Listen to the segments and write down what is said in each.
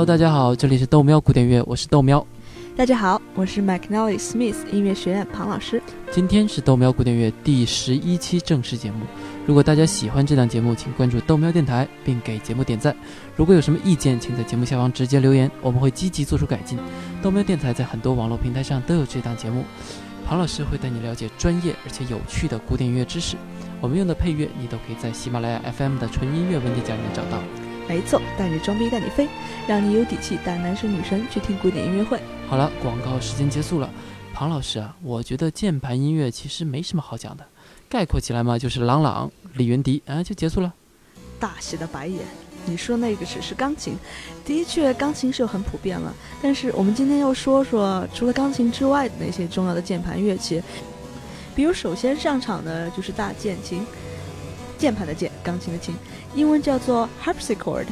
Hello，大家好，这里是豆喵古典乐，我是豆喵。大家好，我是 McNally Smith 音乐学院庞老师。今天是豆喵古典乐第十一期正式节目。如果大家喜欢这档节目，请关注豆喵电台，并给节目点赞。如果有什么意见，请在节目下方直接留言，我们会积极做出改进。豆喵电台在很多网络平台上都有这档节目。庞老师会带你了解专业而且有趣的古典音乐知识。我们用的配乐，你都可以在喜马拉雅 FM 的纯音乐文件夹里面找到。没错，带你装逼带你飞，让你有底气带男神女神去听古典音乐会。好了，广告时间结束了。庞老师啊，我觉得键盘音乐其实没什么好讲的，概括起来嘛，就是郎朗、李云迪啊，就结束了。大写的白眼，你说那个只是钢琴，的确钢琴是很普遍了。但是我们今天要说说除了钢琴之外的那些重要的键盘乐器，比如首先上场的就是大键琴，键盘的键，钢琴的琴。英文叫做 harpsichord。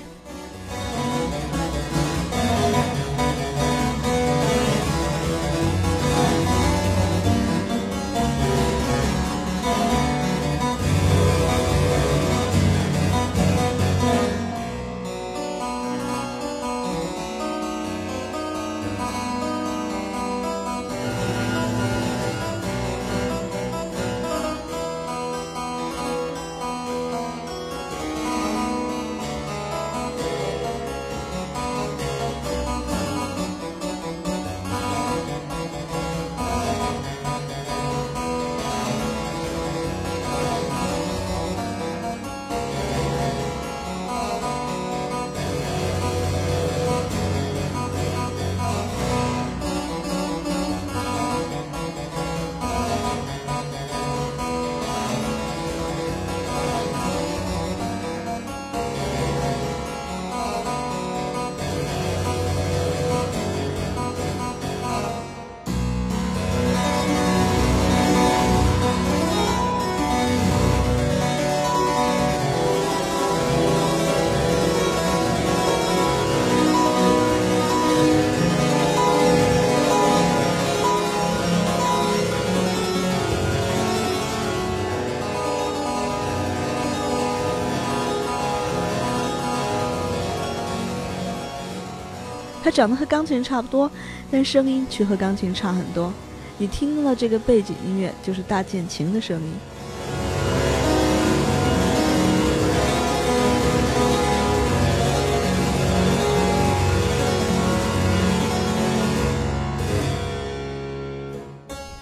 它长得和钢琴差不多，但声音却和钢琴差很多。你听到的这个背景音乐就是大键琴的声音。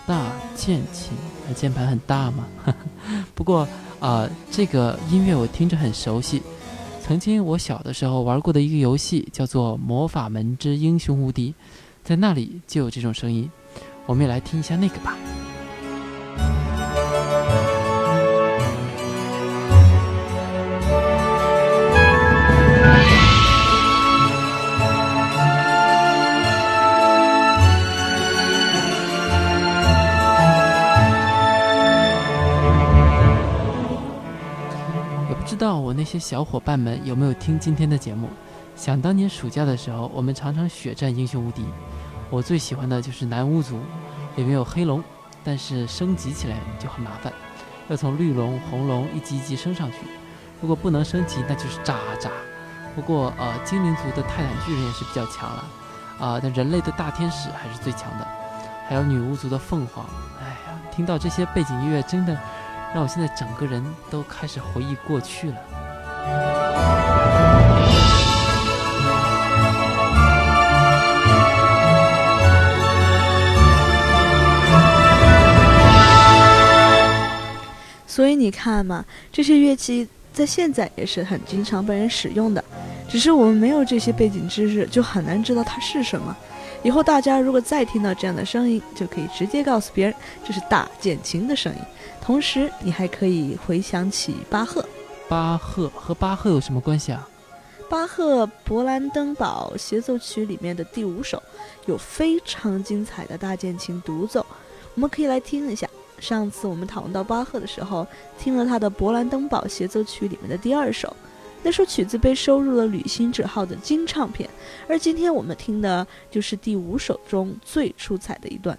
大键琴，键盘很大嘛？不过啊，这个音乐我听着很熟悉。曾经我小的时候玩过的一个游戏叫做《魔法门之英雄无敌》，在那里就有这种声音，我们也来听一下那个吧。不知道我那些小伙伴们有没有听今天的节目？想当年暑假的时候，我们常常血战英雄无敌。我最喜欢的就是男巫族，里面有黑龙，但是升级起来就很麻烦，要从绿龙、红龙一级一级升上去。如果不能升级，那就是渣渣。不过呃，精灵族的泰坦巨人也是比较强了，啊，但人类的大天使还是最强的，还有女巫族的凤凰。哎呀，听到这些背景音乐，真的。让我现在整个人都开始回忆过去了。所以你看嘛，这些乐器在现在也是很经常被人使用的，只是我们没有这些背景知识，就很难知道它是什么。以后大家如果再听到这样的声音，就可以直接告诉别人这是大键琴的声音。同时，你还可以回想起巴赫。巴赫和巴赫有什么关系啊？巴赫《勃兰登堡协奏曲》里面的第五首有非常精彩的大键琴独奏，我们可以来听一下。上次我们讨论到巴赫的时候，听了他的《勃兰登堡协奏曲》里面的第二首，那首曲子被收入了旅行者号的金唱片。而今天我们听的就是第五首中最出彩的一段。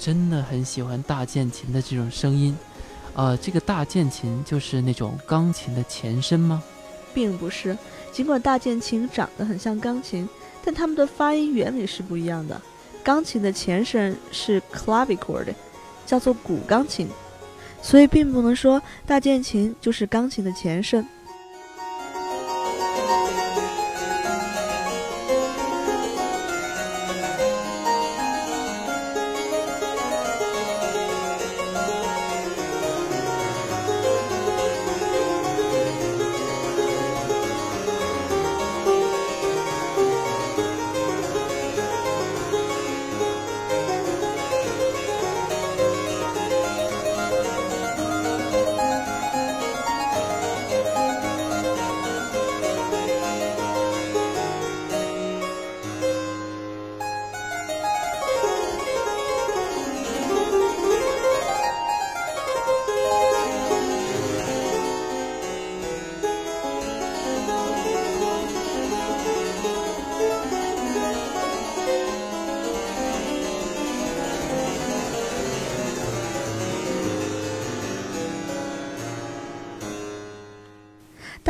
真的很喜欢大键琴的这种声音。呃，这个大键琴就是那种钢琴的前身吗？并不是，尽管大键琴长得很像钢琴，但它们的发音原理是不一样的。钢琴的前身是 clavichord，叫做古钢琴，所以并不能说大键琴就是钢琴的前身。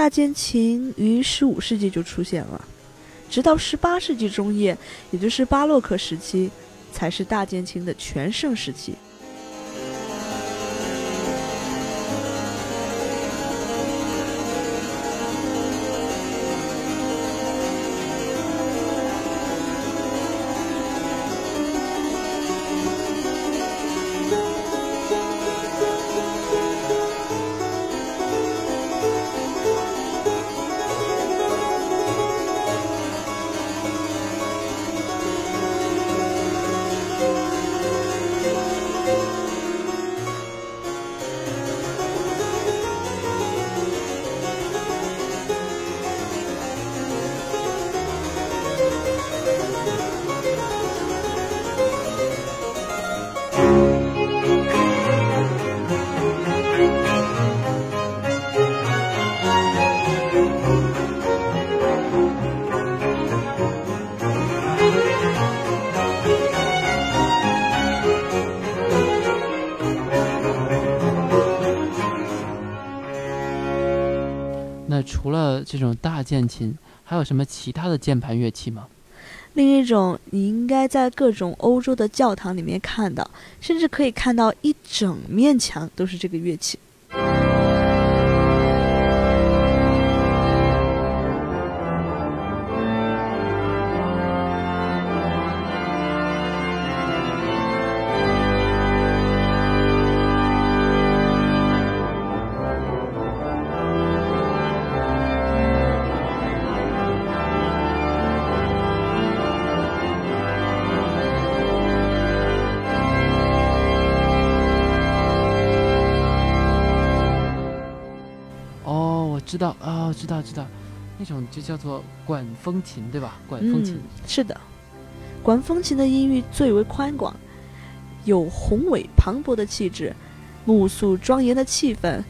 大键琴于十五世纪就出现了，直到十八世纪中叶，也就是巴洛克时期，才是大键琴的全盛时期。除了这种大键琴，还有什么其他的键盘乐器吗？另一种，你应该在各种欧洲的教堂里面看到，甚至可以看到一整面墙都是这个乐器。知道啊、知道知道，那种就叫做管风琴，对吧？管风琴。嗯，是的，管风琴的音域最为宽广，有宏伟磅礴的气质，朴素庄严的气氛。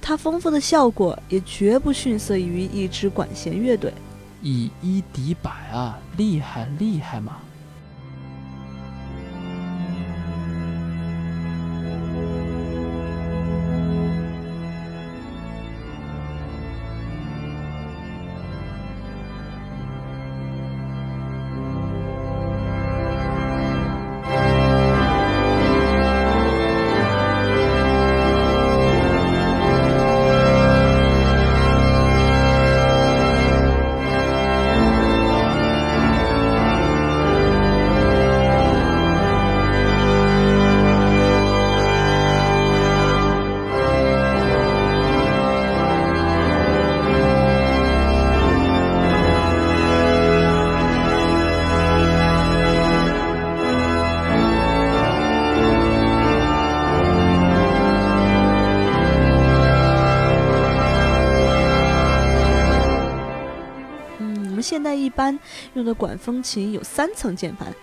它丰富的效果也绝不逊色于一支管弦乐队。以一敌百啊，厉害厉害嘛！现代一般用的管风琴有三层键盘，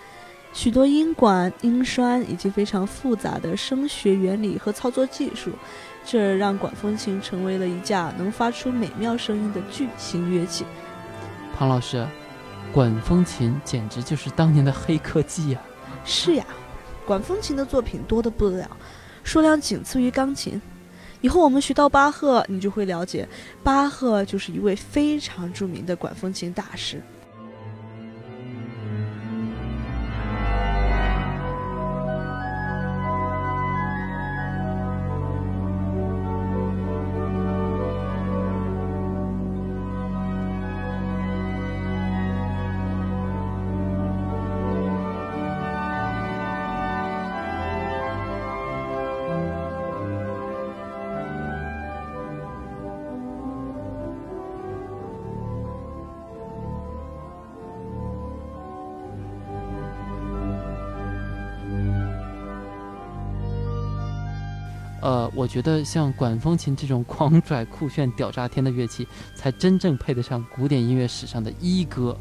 许多音管、音栓以及非常复杂的声学原理和操作技术，这让管风琴成为了一架能发出美妙声音的巨型乐器。庞老师，管风琴简直就是当年的黑科技呀、是呀，管风琴的作品多得不得了，数量仅次于钢琴。以后我们学到巴赫，你就会了解，巴赫就是一位非常著名的管风琴大师。呃，我觉得像管风琴这种狂拽酷炫、屌炸天的乐器，才真正配得上古典音乐史上的一哥。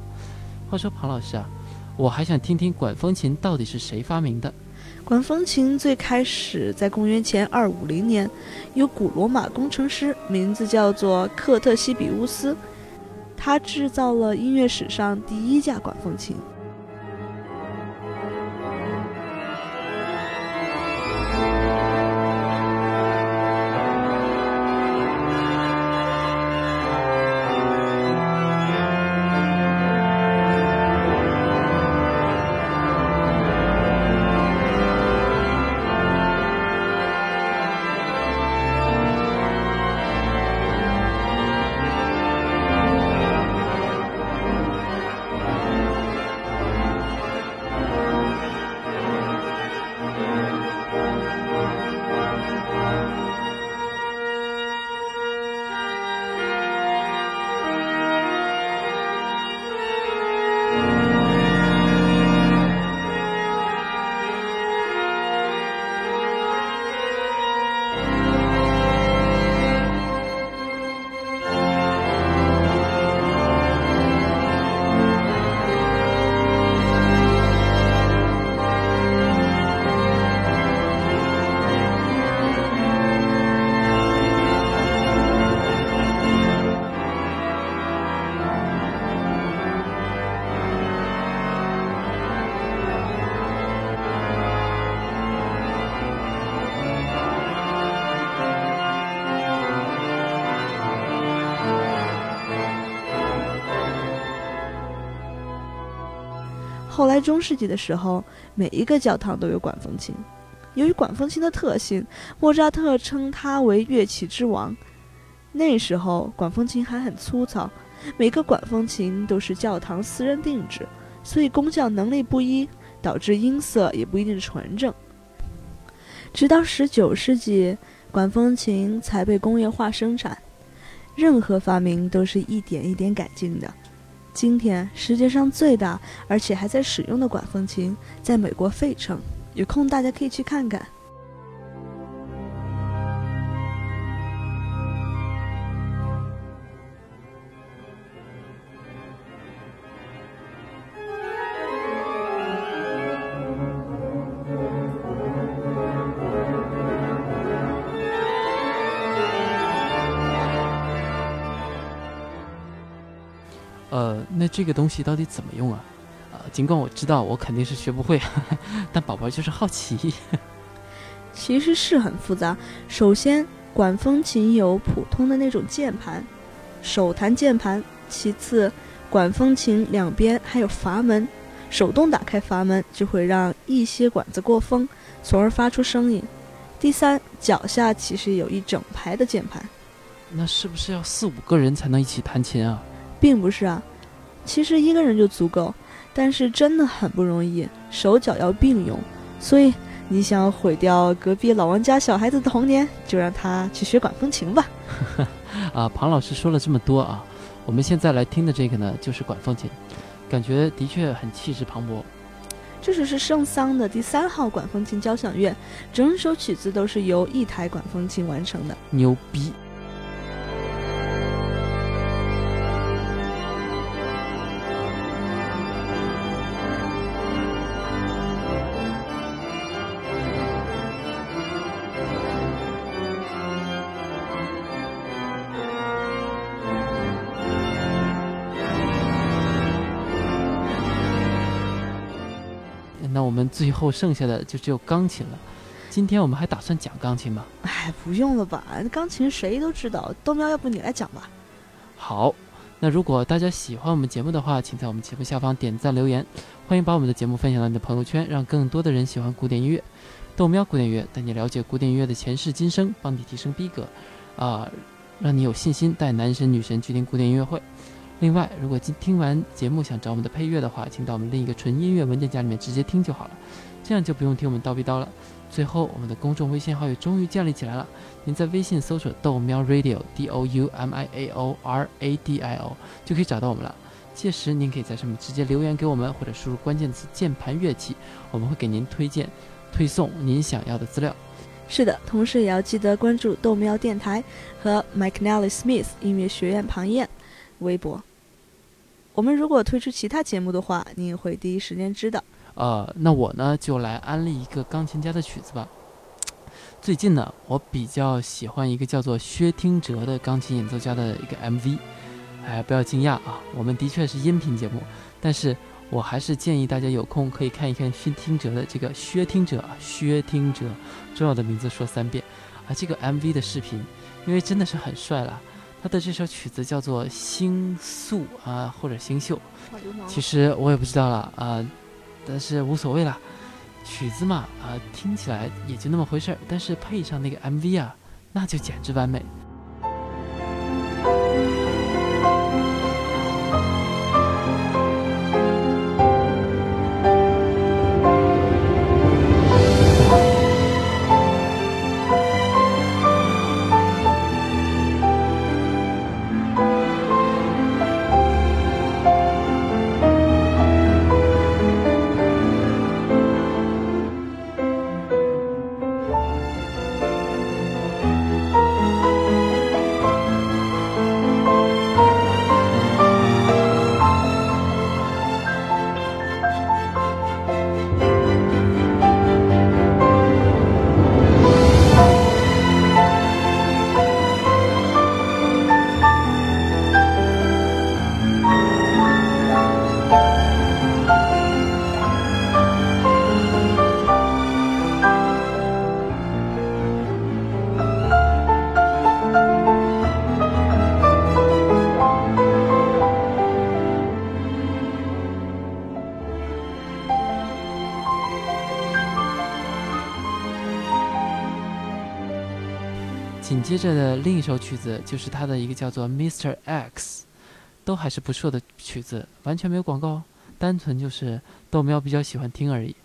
话说庞老师啊，我还想听听管风琴到底是谁发明的？管风琴最开始在公元前二五零年，由古罗马工程师，名字叫做克特西比乌斯，他制造了音乐史上第一架管风琴。中世纪的时候，每一个教堂都有管风琴。由于管风琴的特性，莫扎特称它为乐器之王。那时候管风琴还很粗糙，每个管风琴都是教堂私人定制，所以工匠能力不一，导致音色也不一定纯正。直到十九世纪，管风琴才被工业化生产。任何发明都是一点一点改进的。今天世界上最大而且还在使用的管风琴，在美国费城，有空大家可以去看看。那这个东西到底怎么用啊？啊，尽管我知道我肯定是学不会，但宝宝就是好奇。其实是很复杂。首先，管风琴有普通的那种键盘，手弹键盘；其次，管风琴两边还有阀门，手动打开阀门就会让一些管子过风，从而发出声音。第三，脚下其实有一整排的键盘。那是不是要四五个人才能一起弹琴啊？并不是啊，其实一个人就足够，但是真的很不容易，手脚要并用。所以你想毁掉隔壁老王家小孩子的童年，就让他去学管风琴吧。啊，庞老师说了这么多啊，我们现在来听的这个呢，就是管风琴，感觉的确很气势磅礴。这首是圣桑的第三号管风琴交响乐，整首曲子都是由一台管风琴完成的，牛逼！我们最后剩下的就只有钢琴了。今天我们还打算讲钢琴吗？哎，不用了吧，钢琴谁都知道。豆苗，要不你来讲吧？好，那如果大家喜欢我们节目的话，请在我们节目下方点赞留言，欢迎把我们的节目分享到你的朋友圈，让更多的人喜欢古典音乐。豆喵古典乐带你了解古典音乐的前世今生，帮你提升逼格，啊，让你有信心带男神女神去听古典音乐会。另外，如果今听完节目想找我们的配乐的话，请到我们另一个纯音乐文件夹里面直接听就好了，这样就不用听我们叨逼叨了。最后，我们的公众微信号也终于建立起来了。您在微信搜索“豆喵 radio”（d o u m i a o r a d i o） 就可以找到我们了。届时您可以在上面直接留言给我们，或者输入关键词“键盘乐器”，我们会给您推荐、推送您想要的资料。是的，同时也要记得关注豆喵电台和 McNally Smith 音乐学院庞燕微博。我们如果推出其他节目的话，你也会第一时间知道。呃，那我呢就来安利一个钢琴家的曲子吧。最近呢，我比较喜欢一个叫做薛听哲的钢琴演奏家的一个 MV。哎，不要惊讶啊，我们的确是音频节目，但是我还是建议大家有空可以看一看薛听哲的这个薛听哲，薛听哲，重要的名字说三遍啊。这个 MV 的视频，因为真的是很帅了。他的这首曲子叫做《星宿》啊，或者《星宿》，其实我也不知道了啊。但是无所谓了，曲子嘛，啊，听起来也就那么回事儿。但是配上那个 MV 啊，那就简直完美。着的另一首曲子就是他的一个叫做《Mr. X》，都还是不错的曲子，完全没有广告，单纯就是豆喵比较喜欢听而已。